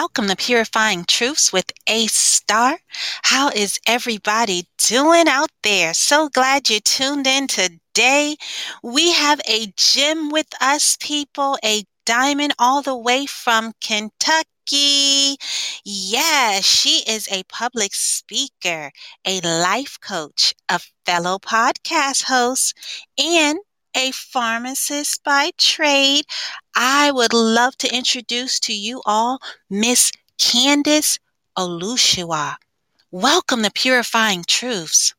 Welcome to Purifying Truths with A Star. How is everybody doing out there? So glad you tuned in today. We have a gem with us, people, a diamond all the way from Kentucky. Yeah, she is a public speaker, a life coach, a fellow podcast host, and a pharmacist by trade. I would love to introduce to you all Miss Candace Olushala. Welcome to Purifying Truths.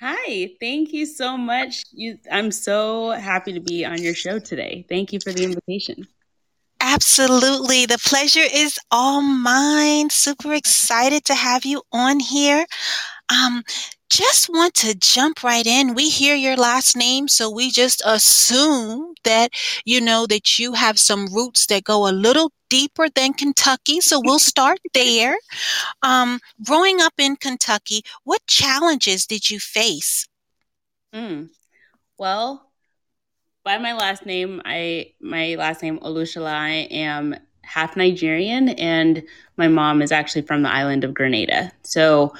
Hi, thank you so much. You, I'm so happy to be on your show today. Thank you for the invitation. Absolutely. The pleasure is all mine. Super excited to have you on here. Um, just want to jump right in. We hear your last name, so we just assume that, you know, that you have some roots that go a little deeper than Kentucky. So we'll start there. Um, growing up in Kentucky, what challenges did you face? Mm. Well, by my last name, I my last name Olushala, I am half Nigerian, and my mom is actually from the island of Grenada. So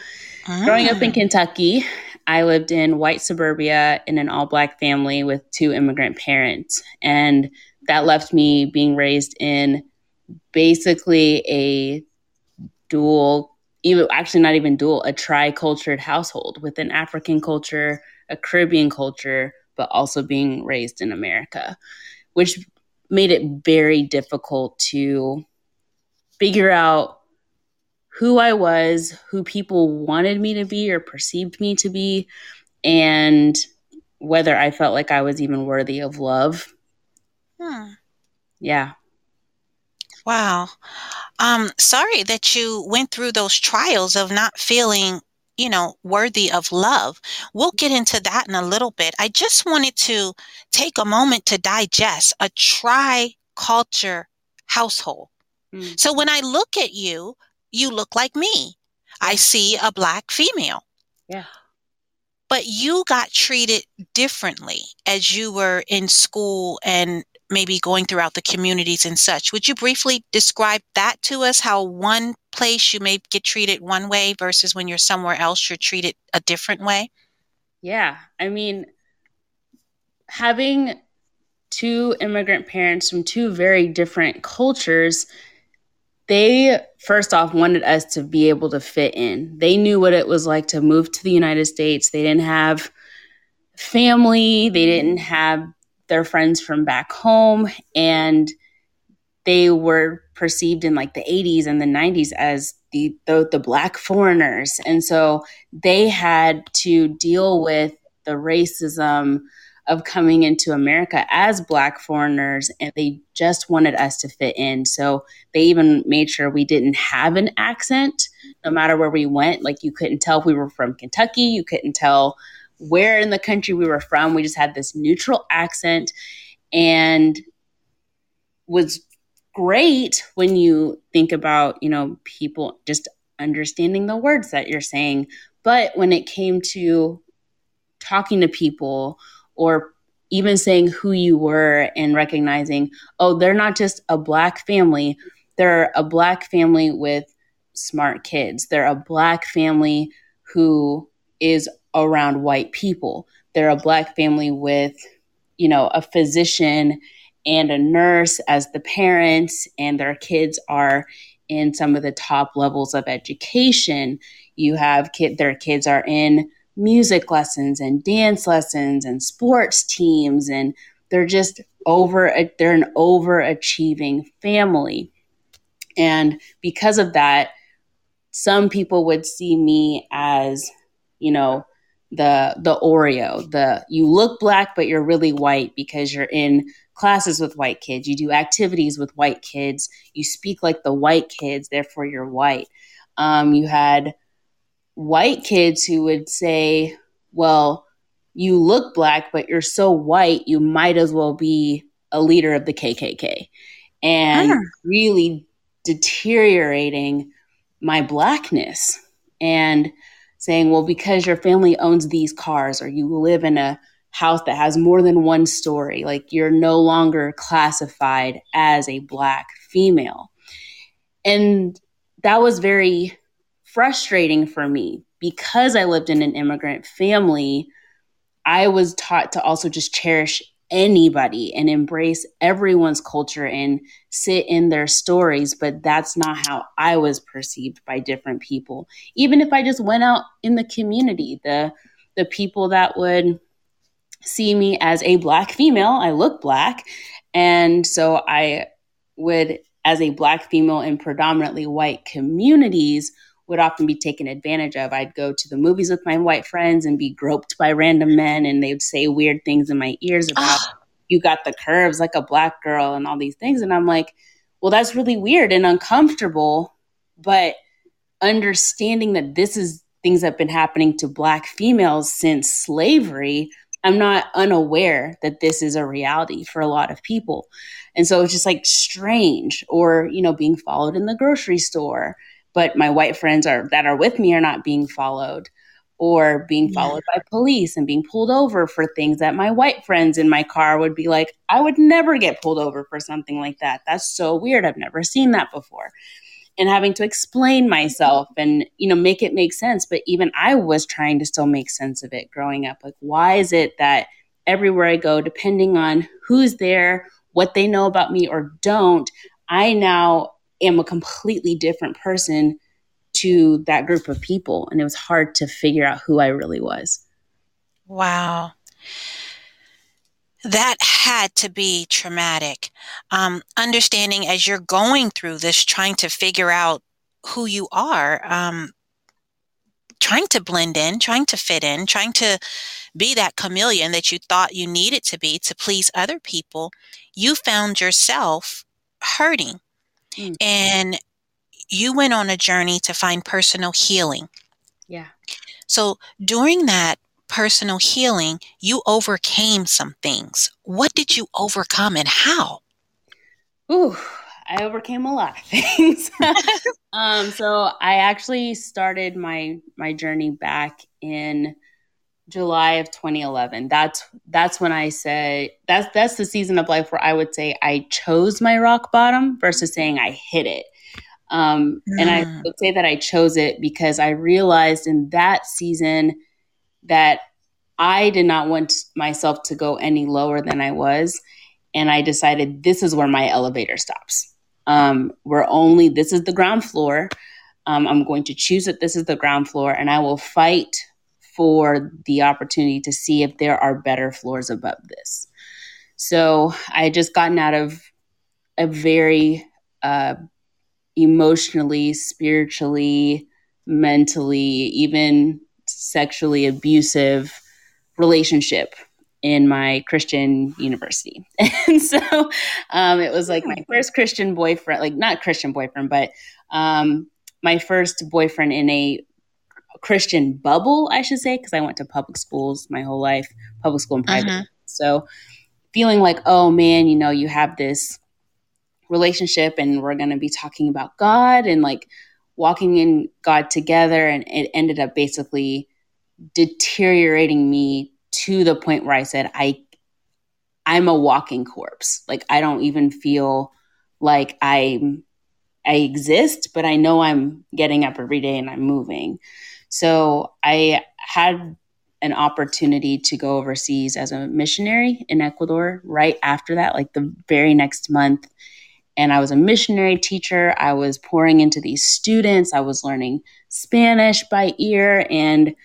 Growing up in ah. Kentucky, I lived in white suburbia in an all black family with two immigrant parents. And that left me being raised in basically a dual, even actually not even dual, a tri-cultured household with an African culture, a Caribbean culture, but also being raised in America, which made it very difficult to figure out who I was, who people wanted me to be or perceived me to be, and whether I felt like I was even worthy of love. Hmm. Yeah. Wow. Um, sorry that you went through those trials of not feeling, you know, worthy of love. We'll get into that in a little bit. I just wanted to take a moment to digest a tri culture household. Mm. So when I look at you, you look like me. I see a black female. Yeah. But you got treated differently as you were in school and maybe going throughout the communities and such. Would you briefly describe that to us? How one place you may get treated one way versus when you're somewhere else, you're treated a different way? Yeah. I mean, having two immigrant parents from two very different cultures they first off wanted us to be able to fit in. They knew what it was like to move to the United States. They didn't have family, they didn't have their friends from back home, and they were perceived in like the 80s and the 90s as the, the, the black foreigners. And so they had to deal with the racism, of coming into America as Black foreigners, and they just wanted us to fit in. So they even made sure we didn't have an accent no matter where we went. Like you couldn't tell if we were from Kentucky, you couldn't tell where in the country we were from. We just had this neutral accent and was great when you think about, you know, people just understanding the words that you're saying. But when it came to talking to people or even saying who you were and recognizing, oh, they're not just a black family, they're a black family with smart kids. They're a black family who is around white people. They're a black family with, you know, a physician and a nurse as the parents, and their kids are in some of the top levels of education. You have kid, their kids are in music lessons and dance lessons and sports teams and they're just over they're an overachieving family. And because of that some people would see me as you know the the oreo the you look black but you're really white because you're in classes with white kids. You do activities with white kids. You speak like the white kids therefore you're white. Um, you had white kids who would say, well, you look black, but you're so white, you might as well be a leader of the KKK. And ah. really deteriorating my blackness and saying, well, because your family owns these cars or you live in a house that has more than one story, like you're no longer classified as a black female. And that was very frustrating for me because I lived in an immigrant family. I was taught to also just cherish anybody and embrace everyone's culture and sit in their stories, but that's not how I was perceived by different people. Even if I just went out in the community, the the people that would see me as a black female, I look black, and so I would as a black female in predominantly white communities would often be taken advantage of. I'd go to the movies with my white friends and be groped by random men, and they'd say weird things in my ears about you got the curves like a black girl and all these things. And I'm like, well, that's really weird and uncomfortable. But understanding that this is things that have been happening to black females since slavery, I'm not unaware that this is a reality for a lot of people. And so it's just like strange, or, you know, being followed in the grocery store but my white friends are that are with me are not being followed or being followed yeah. by police and being pulled over for things that my white friends in my car would be like, I would never get pulled over for something like that. That's so weird. I've never seen that before. And having to explain myself and, you know, make it make sense. But even I was trying to still make sense of it growing up. Like, why is it that everywhere I go, depending on who's there, what they know about me or don't, I now am a completely different person to that group of people. And it was hard to figure out who I really was. Wow. That had to be traumatic. Um, understanding as you're going through this, trying to figure out who you are, um, trying to blend in, trying to fit in, trying to be that chameleon that you thought you needed to be to please other people, you found yourself hurting. Mm. And you went on a journey to find personal healing. Yeah. So during that personal healing, you overcame some things. What did you overcome and how? Ooh, I overcame a lot of things. um, so I actually started my my journey back in July of 2011. That's that's when I said that's that's the season of life where I would say I chose my rock bottom versus saying I hit it. Um, mm. And I mm. would say that I chose it because I realized in that season that I did not want myself to go any lower than I was, and I decided this is where my elevator stops. Um, we're only this is the ground floor. Um, I'm going to choose that this is the ground floor, and I will fight for the opportunity to see if there are better floors above this. So I had just gotten out of a very uh, emotionally, spiritually, mentally, even sexually abusive relationship in my Christian university. and so um, it was like my first Christian boyfriend, like not Christian boyfriend, but um, my first boyfriend in a Christian bubble, I should say, because I went to public schools my whole life, public school and private. Uh-huh. So feeling like, oh man, you know, you have this relationship and we're going to be talking about God and like walking in God together. And it ended up basically deteriorating me to the point where I said, I, I'm a walking corpse. Like I don't even feel like I'm, I exist, but I know I'm getting up every day and I'm moving. So I had an opportunity to go overseas as a missionary in Ecuador right after that, like the very next month. And I was a missionary teacher. I was pouring into these students. I was learning Spanish by ear. And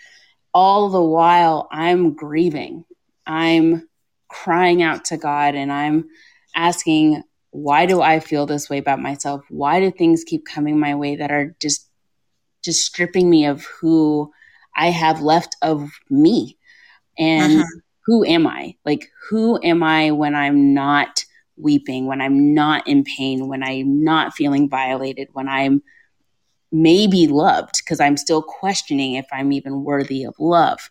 all the while, I'm grieving. I'm crying out to God and I'm asking, why do I feel this way about myself? Why do things keep coming my way that are just just stripping me of who I have left of me. And uh-huh. who am I? Like, who am I when I'm not weeping, when I'm not in pain, when I'm not feeling violated, when I'm maybe loved, because I'm still questioning if I'm even worthy of love.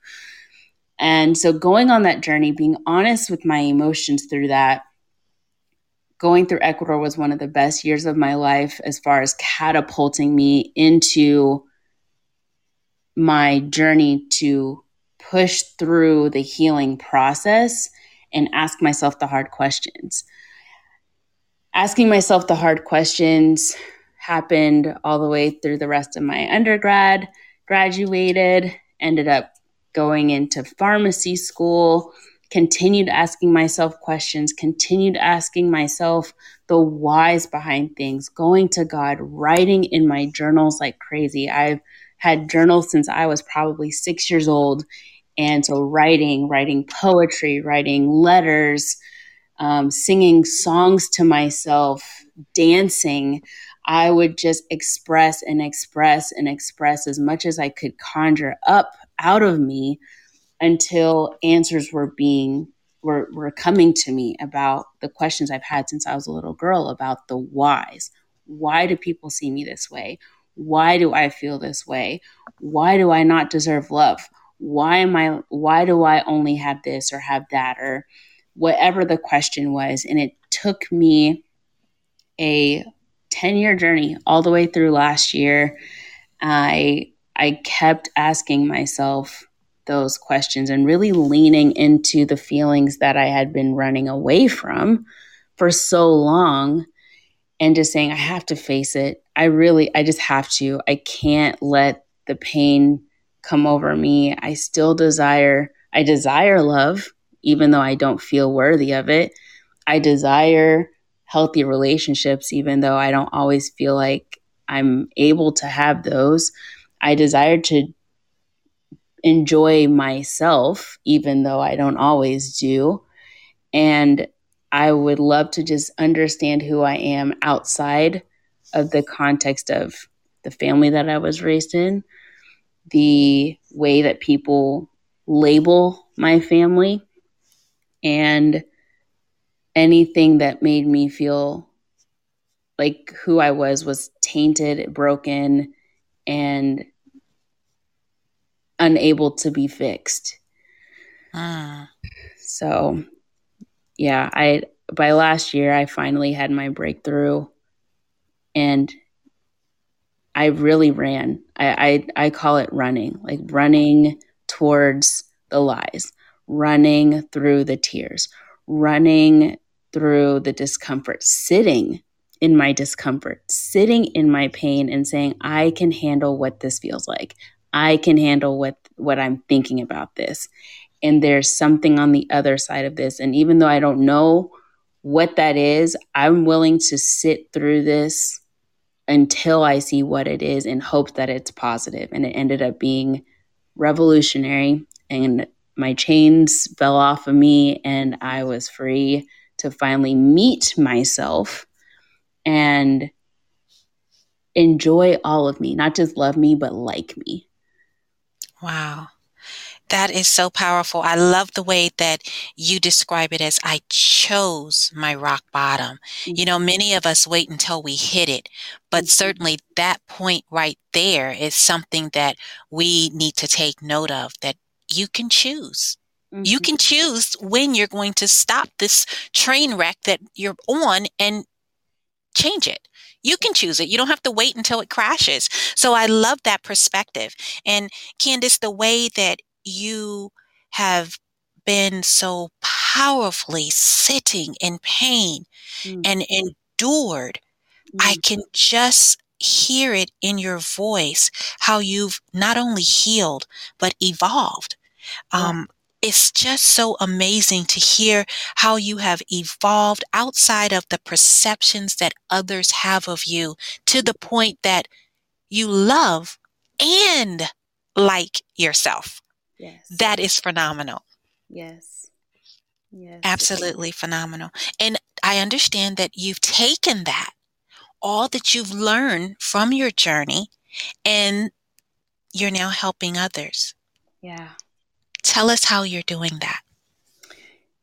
And so, going on that journey, being honest with my emotions through that, going through Ecuador was one of the best years of my life as far as catapulting me into my journey to push through the healing process and ask myself the hard questions. Asking myself the hard questions happened all the way through the rest of my undergrad, graduated, ended up going into pharmacy school, continued asking myself questions, continued asking myself the whys behind things, going to God, writing in my journals like crazy. I've had journals since I was probably six years old. And so, writing, writing poetry, writing letters, um, singing songs to myself, dancing, I would just express and express and express as much as I could conjure up out of me until answers were being were, were coming to me about the questions I've had since I was a little girl about the whys. Why do people see me this way? Why do I feel this way? Why do I not deserve love? Why am I why do I only have this or have that or whatever the question was and it took me a 10 year journey all the way through last year. I I kept asking myself those questions and really leaning into the feelings that I had been running away from for so long and just saying I have to face it. I really I just have to. I can't let the pain come over me. I still desire I desire love even though I don't feel worthy of it. I desire healthy relationships, even though I don't always feel like I'm able to have those. I desire to enjoy myself, even though I don't always do. And I would love to just understand who I am outside of the context of the family that I was raised in, the way that people label my family, and anything that made me feel like who I was was tainted, broken, and unable to be fixed. Ah. So, yeah, I by last year I finally had my breakthrough and I really ran. I, I, I call it running, like running towards the lies, running through the tears, running through the discomfort, sitting in my discomfort, sitting in my pain and saying, I can handle what this feels like. I can handle what, what I'm thinking about this. And there's something on the other side of this. And even though I don't know what that is, I'm willing to sit through this until I see what it is and hope that it's positive. And it ended up being revolutionary. And my chains fell off of me, and I was free to finally meet myself and enjoy all of me, not just love me, but like me. Wow. That is so powerful. I love the way that you describe it as I chose my rock bottom. Mm-hmm. You know, many of us wait until we hit it, but mm-hmm. certainly that point right there is something that we need to take note of that you can choose. Mm-hmm. You can choose when you're going to stop this train wreck that you're on and change it. You can choose it. You don't have to wait until it crashes. So I love that perspective. And Candace, the way that you have been so powerfully sitting in pain mm. and endured, mm. I can just hear it in your voice how you've not only healed, but evolved. Um, it's just so amazing to hear how you have evolved outside of the perceptions that others have of you to the point that you love and like yourself. Yes. That is phenomenal. Yes. Yes. Absolutely phenomenal. And I understand that you've taken that, all that you've learned from your journey, and you're now helping others. Yeah. Tell us how you're doing that.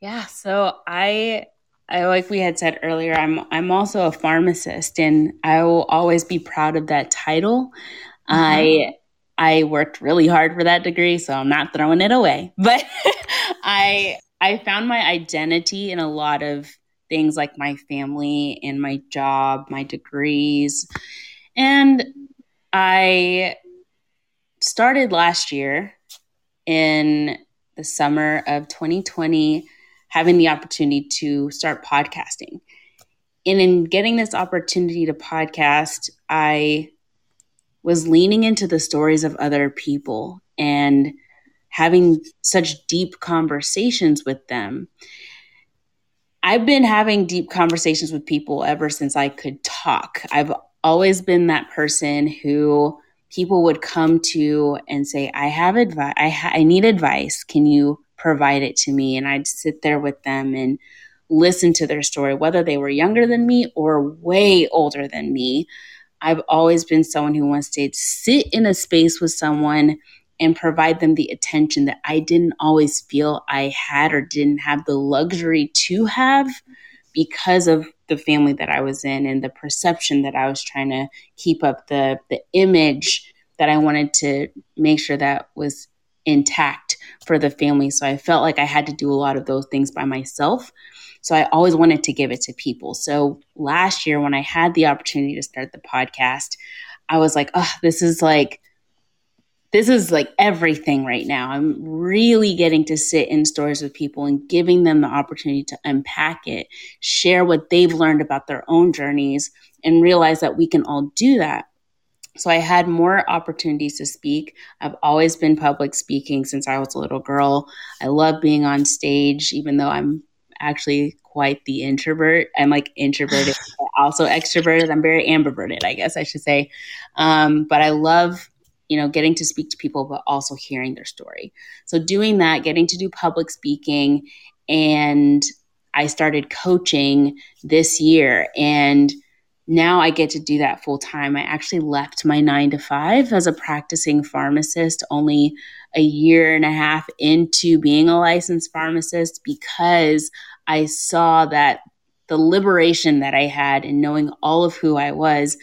Yeah, so I I like we had said earlier, I'm I'm also a pharmacist and I will always be proud of that title. Mm-hmm. I I worked really hard for that degree, so I'm not throwing it away. But I I found my identity in a lot of things like my family and my job, my degrees. And I started last year in the summer of 2020 having the opportunity to start podcasting. and in getting this opportunity to podcast, I was leaning into the stories of other people and having such deep conversations with them. I've been having deep conversations with people ever since I could talk. I've always been that person who people would come to and say, "I have advice. I, ha- I need advice. Can you provide it to me?" And I'd sit there with them and listen to their story, whether they were younger than me or way older than me. I've always been someone who wants to sit in a space with someone and provide them the attention that I didn't always feel I had or didn't have the luxury to have because of the family that I was in and the perception that I was trying to keep up the the image that I wanted to make sure that was intact for the family. So I felt like I had to do a lot of those things by myself. So I always wanted to give it to people. So last year, when I had the opportunity to start the podcast, I was like, oh, this is like, this is like everything right now. I'm really getting to sit in stores with people and giving them the opportunity to unpack it, share what they've learned about their own journeys, and realize that we can all do that. So I had more opportunities to speak. I've always been public speaking since I was a little girl. I love being on stage, even though I'm actually quite the introvert. I'm like introverted, also extroverted. I'm very ambiverted, I guess I should say. Um, but I love, you know, getting to speak to people, but also hearing their story. So doing that, getting to do public speaking, and I started coaching this year and now I get to do that full time. I actually left my nine to five as a practicing pharmacist only a year and a half into being a licensed pharmacist because I saw that the liberation that I had in knowing all of who I was.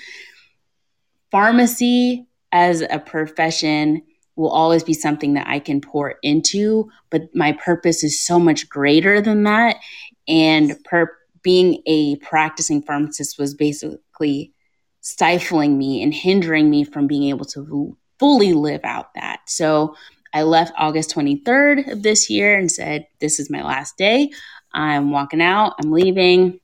Pharmacy as a profession will always be something that I can pour into, but my purpose is so much greater than that. And per- being a practicing pharmacist was basically stifling me and hindering me from being able to fully live out that. So I left August 23rd of this year and said, This is my last day. I'm walking out, I'm leaving.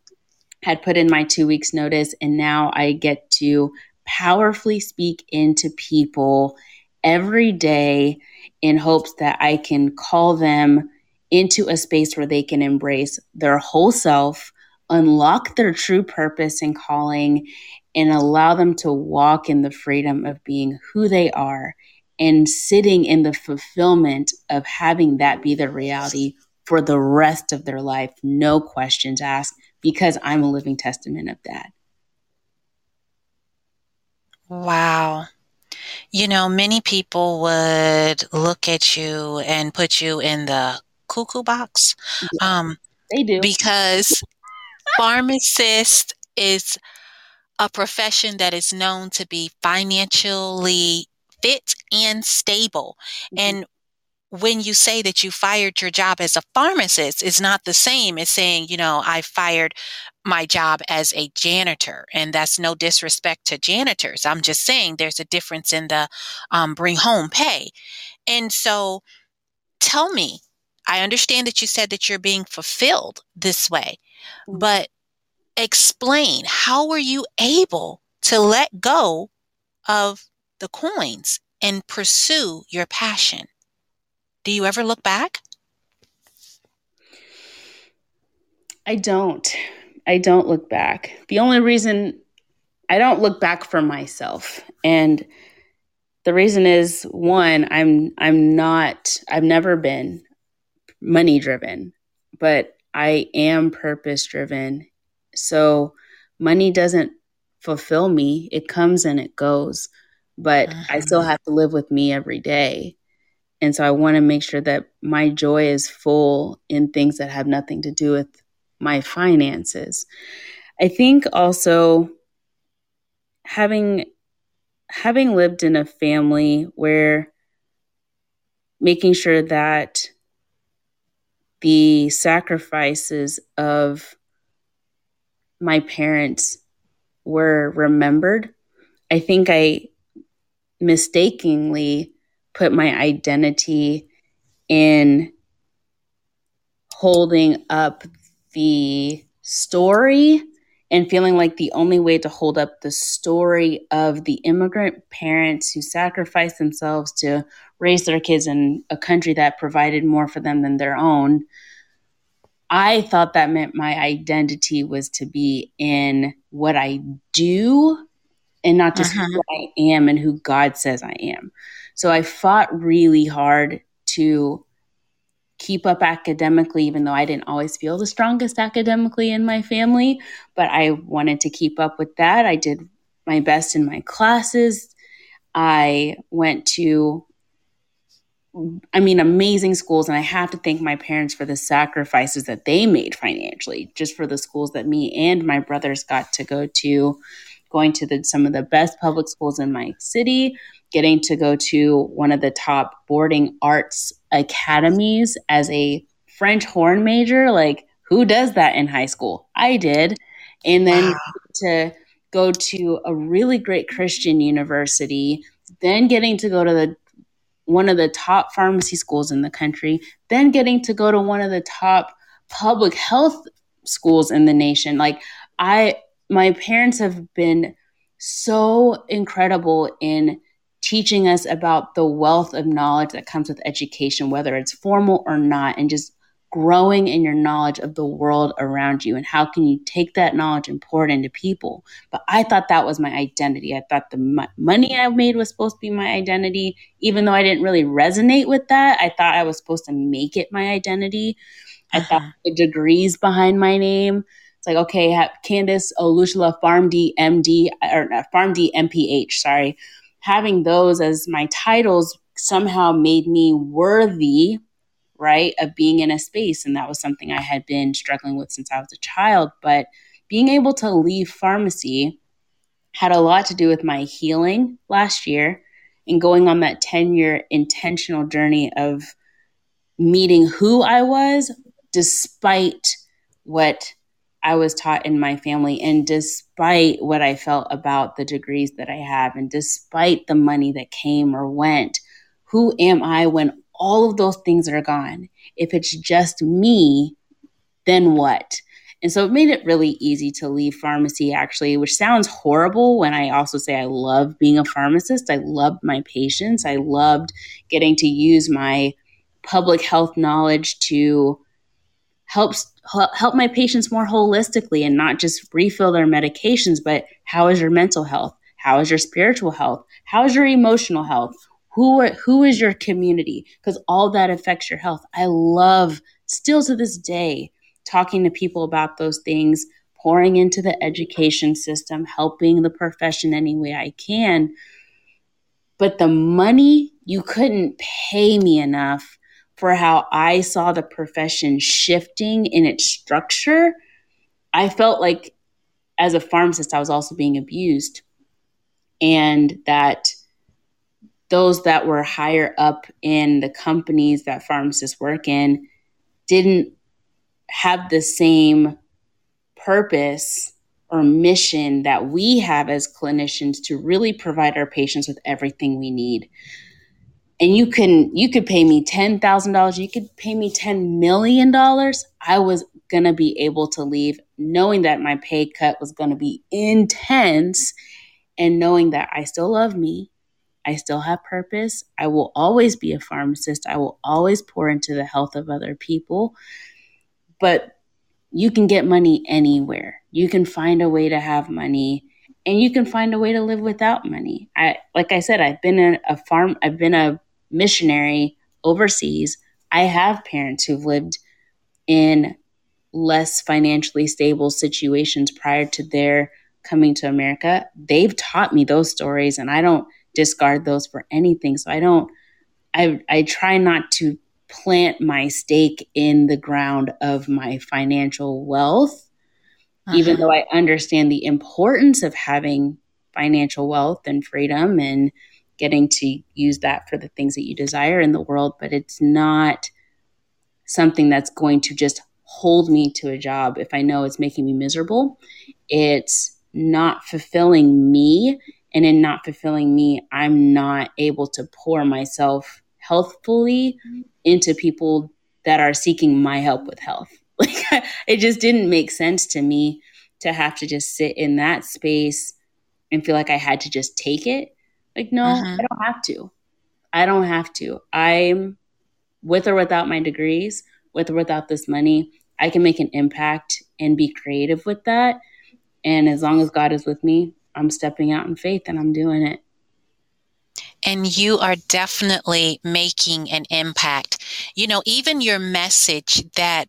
Had put in my two weeks' notice, and now I get to powerfully speak into people every day in hopes that I can call them into a space where they can embrace their whole self, unlock their true purpose and calling, and allow them to walk in the freedom of being who they are and sitting in the fulfillment of having that be their reality for the rest of their life, no questions asked, because I'm a living testament of that. Wow. You know, many people would look at you and put you in the cuckoo box. Yeah, um, they do. Because pharmacist is a profession that is known to be financially fit and stable. Mm-hmm. And when you say that you fired your job as a pharmacist is not the same as saying, you know, I fired my job as a janitor. And that's no disrespect to janitors. I'm just saying there's a difference in the um, bring home pay. And so tell me, I understand that you said that you're being fulfilled this way, mm-hmm. but explain how were you able to let go of the coins and pursue your passion? Do you ever look back? I don't. I don't look back. The only reason I don't look back for myself and the reason is one I'm I'm not I've never been money driven, but I am purpose driven. So money doesn't fulfill me. It comes and it goes, but uh-huh. I still have to live with me every day. And so I want to make sure that my joy is full in things that have nothing to do with my finances. I think also having having lived in a family where making sure that the sacrifices of my parents were remembered. I think I mistakenly put my identity in holding up the story and feeling like the only way to hold up the story of the immigrant parents who sacrificed themselves to raise their kids in a country that provided more for them than their own. I thought that meant my identity was to be in what I do and not just uh-huh. who I am and who God says I am. So I fought really hard to keep up academically, even though I didn't always feel the strongest academically in my family. But I wanted to keep up with that. I did my best in my classes. I went to, I mean, amazing schools. And I have to thank my parents for the sacrifices that they made financially, just for the schools that me and my brothers got to go to, going to the, some of the best public schools in my city, getting to go to one of the top boarding arts academies as a French horn major. Like, who does that in high school? I did. And then wow. to go to a really great Christian university, then getting to go to the one of the top pharmacy schools in the country, then getting to go to one of the top public health schools in the nation. Like I my parents have been so incredible in teaching us about the wealth of knowledge that comes with education, whether it's formal or not, and just growing in your knowledge of the world around you and how can you take that knowledge and pour it into people? But i thought that was my identity. I thought the money i made was supposed to be my identity. Even though i didn't really resonate with that i thought i was supposed to make it my identity. Uh-huh. i thought uh-huh. the degrees behind my name. It's like okay candace olushala pharmd md or not, pharmd mph sorry having those as my titles somehow made me worthy right of being in a space. And that was something i had been struggling with since i was a child. But being able to leave pharmacy had a lot to do with my healing last year and going on that 10 year intentional journey of meeting who i was despite what I was taught in my family. And despite what I felt about the degrees that I have, and despite the money that came or went, who am I when all of those things are gone? If it's just me, then what? And so it made it really easy to leave pharmacy, actually, which sounds horrible when I also say I love being a pharmacist. I loved my patients. I loved getting to use my public health knowledge to helps help my patients more holistically and not just refill their medications but how is your mental health? How is your spiritual health? How is your emotional health? Who are, who is your community? Because all that affects your health. I love still to this day talking to people about those things pouring into the education system helping the profession any way i can. But the money you couldn't pay me enough for how I saw the profession shifting in its structure, I felt like as a pharmacist, I was also being abused. And that those that were higher up in the companies that pharmacists work in didn't have the same purpose or mission that we have as clinicians to really provide our patients with everything we need and you can you could pay me ten thousand dollars, you could pay me ten million dollars, I was gonna be able to leave knowing that my pay cut was gonna be intense and knowing that I still love me, I still have purpose, I will always be a pharmacist, I will always pour into the health of other people. But you can get money anywhere. You can find a way to have money and you can find a way to live without money. I like I said, I've been a, a farm I've been a missionary overseas, I have parents who've lived in less financially stable situations prior to their coming to America. They've taught me those stories and I don't discard those for anything. So I don't I I try not to plant my stake in the ground of my financial wealth uh-huh. even though I understand the importance of having financial wealth and freedom and getting to use that for the things that you desire in the world, but it's not something that's going to just hold me to a job if I know it's making me miserable. It's not fulfilling me. And in not fulfilling me, I'm not able to pour myself healthfully into people that are seeking my help with health. Like it just didn't make sense to me to have to just sit in that space and feel like I had to just take it. Like, no, uh-huh. I don't have to. I don't have to. I'm with or without my degrees, with or without this money, I can make an impact and be creative with that. And as long as God is with me, I'm stepping out in faith and I'm doing it. And you are definitely making an impact. You know, even your message that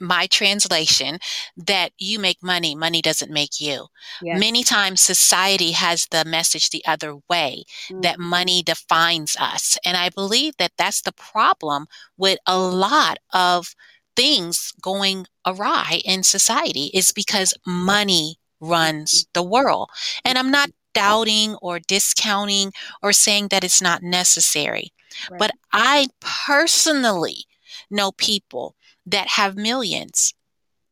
my translation that you make money, money doesn't make you. Yes. Many times society has the message the other way mm-hmm. that money defines us. And I believe that that's the problem with a lot of things going awry in society is because money runs the world. And I'm not doubting or discounting or saying that it's not necessary. Right. But I personally know people that have millions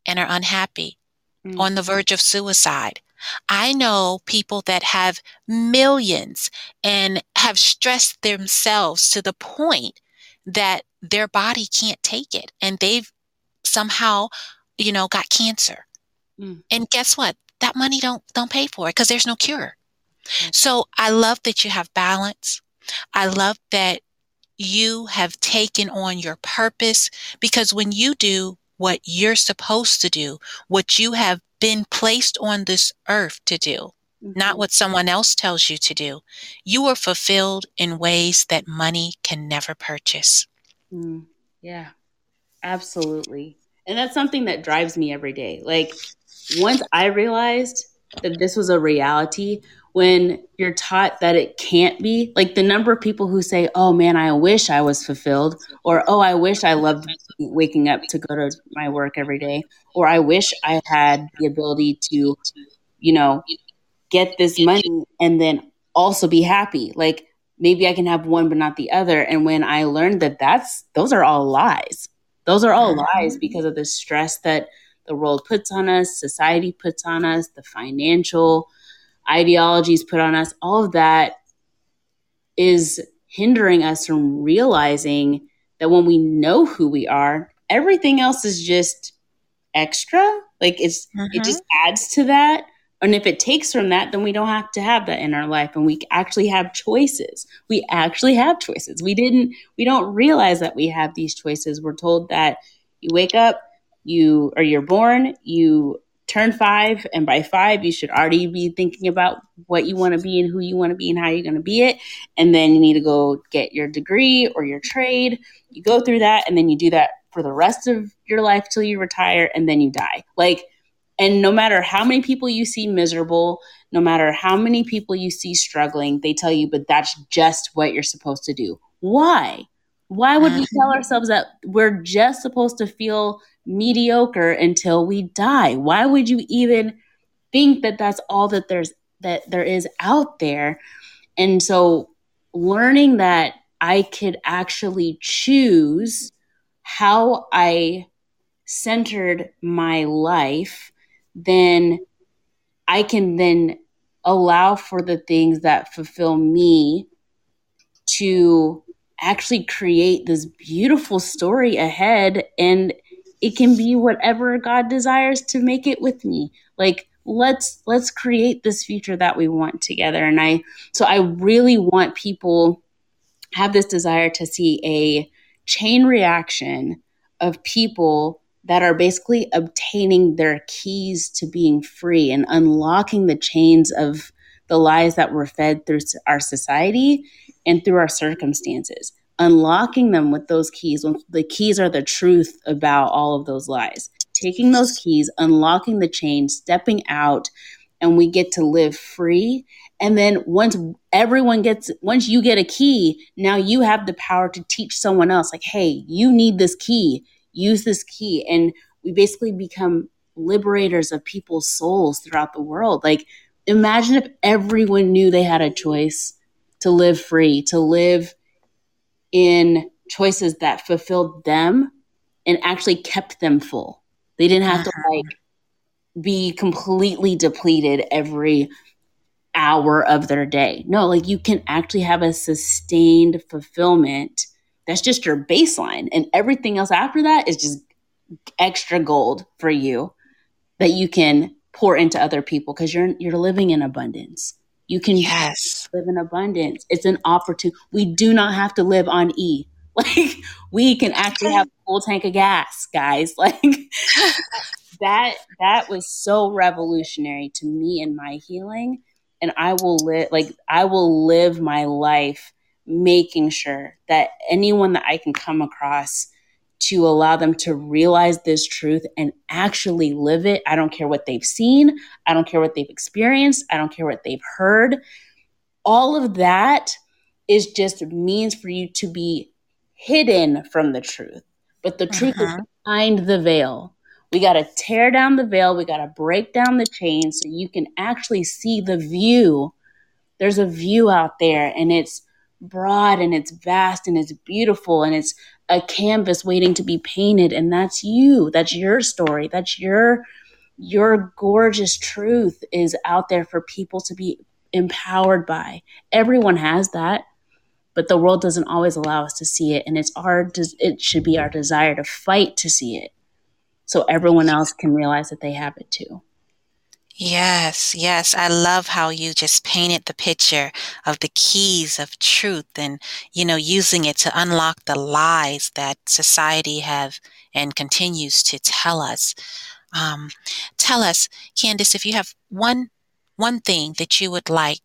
and are unhappy mm. on the verge of suicide. I know people that have millions and have stressed themselves to the point that their body can't take it and they've somehow, you know, got cancer. Mm. And guess what? That money don't don't pay for it because there's no cure. Mm. So I love that you have balance. I love that you have taken on your purpose because when you do what you're supposed to do, what you have been placed on this earth to do, mm-hmm. not what someone else tells you to do, you are fulfilled in ways that money can never purchase. Mm, yeah, absolutely. And that's something that drives me every day. Like, once I realized that this was a reality, when you're taught that it can't be like the number of people who say oh man i wish i was fulfilled or oh i wish i loved waking up to go to my work every day or i wish i had the ability to you know get this money and then also be happy. Like maybe i can have one but not the other. And when i learned that that's those are all lies. Those are all mm-hmm. lies because of the stress that the world puts on us society puts on us the financial ideologies put on us, all of that is hindering us from realizing that when we know who we are, everything else is just extra. Like it's mm-hmm. it just adds to that. And if it takes from that, then we don't have to have that in our life and we actually have choices. We actually have choices. We didn't we don't realize that we have these choices. We're told that you wake up, you or you're born, you turn five, and by five, you should already be thinking about what you want to be and who you want to be and how you're going to be it. And then you need to go get your degree or your trade. You go through that, and then you do that for the rest of your life till you retire, and then you die. Like, and no matter how many people you see miserable, no matter how many people you see struggling, they tell you, but that's just what you're supposed to do. Why? Why would we tell uh-huh. ourselves that we're just supposed to feel mediocre until we die. Why would you even think that that's all that there's that there is out there? And so learning that I could actually choose how I centered my life, then I can then allow for the things that fulfill me to actually create this beautiful story ahead and it can be whatever God desires to make it with me. Like let's let's create this future that we want together. And I so I really want people have this desire to see a chain reaction of people that are basically obtaining their keys to being free and unlocking the chains of the lies that were fed through our society and through our circumstances unlocking them with those keys when the keys are the truth about all of those lies. Taking those keys unlocking the chain stepping out and we get to live free. And then once everyone gets once you get a key now you have the power to teach someone else like hey you need this key. Use this key. And we basically become liberators of people's souls throughout the world. Like imagine if everyone knew they had a choice to live free to live in choices that fulfilled them and actually kept them full. They didn't have to uh-huh. like be completely depleted every hour of their day. No, like you can actually have a sustained fulfillment. That's just your baseline. And everything else after that is just extra gold for you that you can pour into other people because you're you're living in abundance. You can yes. live in abundance. It's an opportunity. We do not have to live on E. Like we can actually have a full tank of gas, guys. Like that that was so revolutionary to me in my healing. And I will live like I will live my life making sure that anyone that I can come across to allow them to realize this truth and actually live it. I don't care what they've seen, I don't care what they've experienced, I don't care what they've heard. All of that is just means for you to be hidden from the truth. But the truth uh-huh. is behind the veil. We got to tear down the veil, we got to break down the chain so you can actually see the view. There's a view out there and it's broad and it's vast and it's beautiful and it's a canvas waiting to be painted. And that's you. That's your story. That's your your gorgeous truth is out there for people to be empowered by. Everyone has that but the world doesn't always allow us to see it. And it's our it should be our desire to fight to see it so everyone else can realize that they have it too Yes, yes. I love how you just painted the picture of the keys of truth and, you know, using it to unlock the lies that society have and continues to tell us. Um, tell us, Candace, if you have one one thing that you would like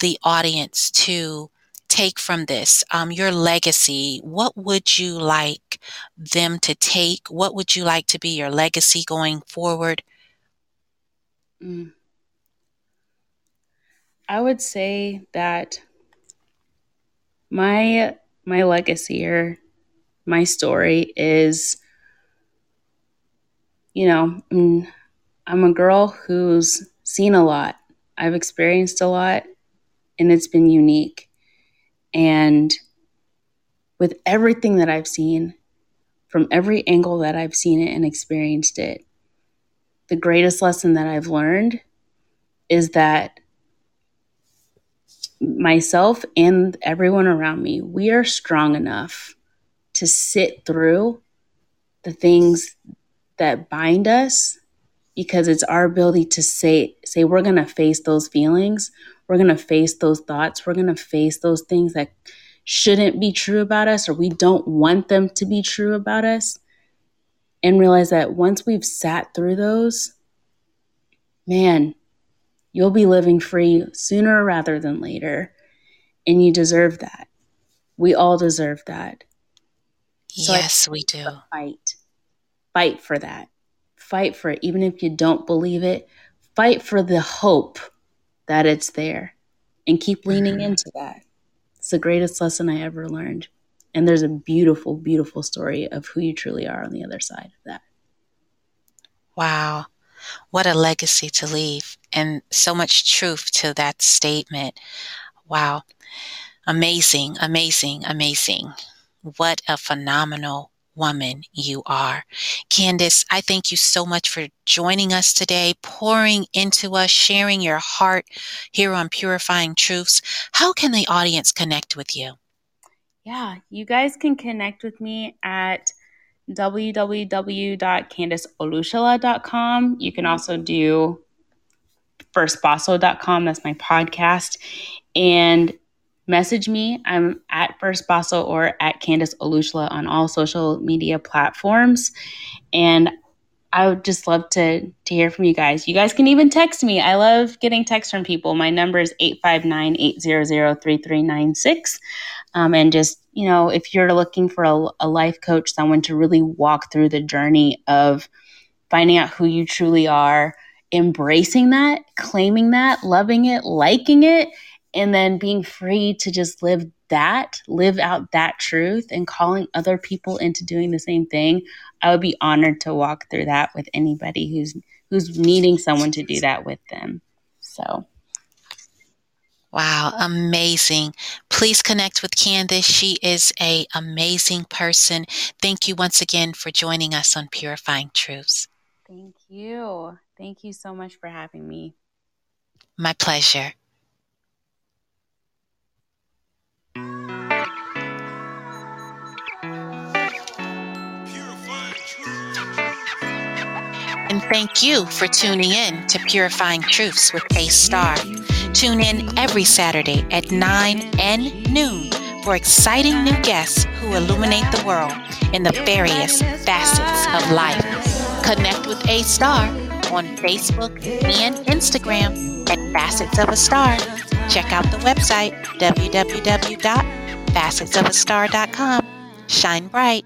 the audience to take from this, um, your legacy, what would you like them to take? What would you like to be your legacy going forward? Mm. I would say that my my legacy or my story is you know, I'm, I'm a girl who's seen a lot. I've experienced a lot and it's been unique. And with everything that I've seen, from every angle that I've seen it and experienced it, the greatest lesson that I've learned is that myself and everyone around me, we are strong enough to sit through the things that bind us because it's our ability to say say we're going to face those feelings, we're going to face those thoughts, we're going to face those things that shouldn't be true about us or we don't want them to be true about us and realize that once we've sat through those, man, you'll be living free sooner rather than later. And you deserve that. We all deserve that. So yes, we do. Fight. Fight for that. Fight for it. Even if you don't believe it, fight for the hope that it's there and keep leaning mm-hmm. into that. It's the greatest lesson I ever learned. And there's a beautiful, beautiful story of who you truly are on the other side of that. Wow. What a legacy to leave, and so much truth to that statement. Wow. Amazing, amazing, amazing. What a phenomenal woman you are. Candace, I thank you so much for joining us today, pouring into us, sharing your heart here on Purifying Truths. How can the audience connect with you? Yeah, you guys can connect with me at www.candaceolushala.com. You can also do firstbasso.com. That's my podcast. And message me. I'm at First Basso or at Candace Olushala on all social media platforms. And I would just love to to hear from you guys. You guys can even text me. I love getting texts from people. My number is 859-800-3396. Um, and just, you know, if you're looking for a, a life coach, someone to really walk through the journey of finding out who you truly are, embracing that, claiming that, loving it, liking it, and then being free to just live that, live out that truth and calling other people into doing the same thing, I would be honored to walk through that with anybody who's who's needing someone to do that with them. So Wow, amazing. Please connect with Candace. She is a amazing person. Thank you once again for joining us on Purifying Truths. Thank you. Thank you so much for having me. My pleasure. And thank you for tuning in to Purifying Truths with A Star. Tune in every Saturday at 9 and noon for exciting new guests who illuminate the world in the various facets of life. Connect with A Star on Facebook and Instagram at Facets of a Star. Check out the website www.facetsofastar.com. Shine bright.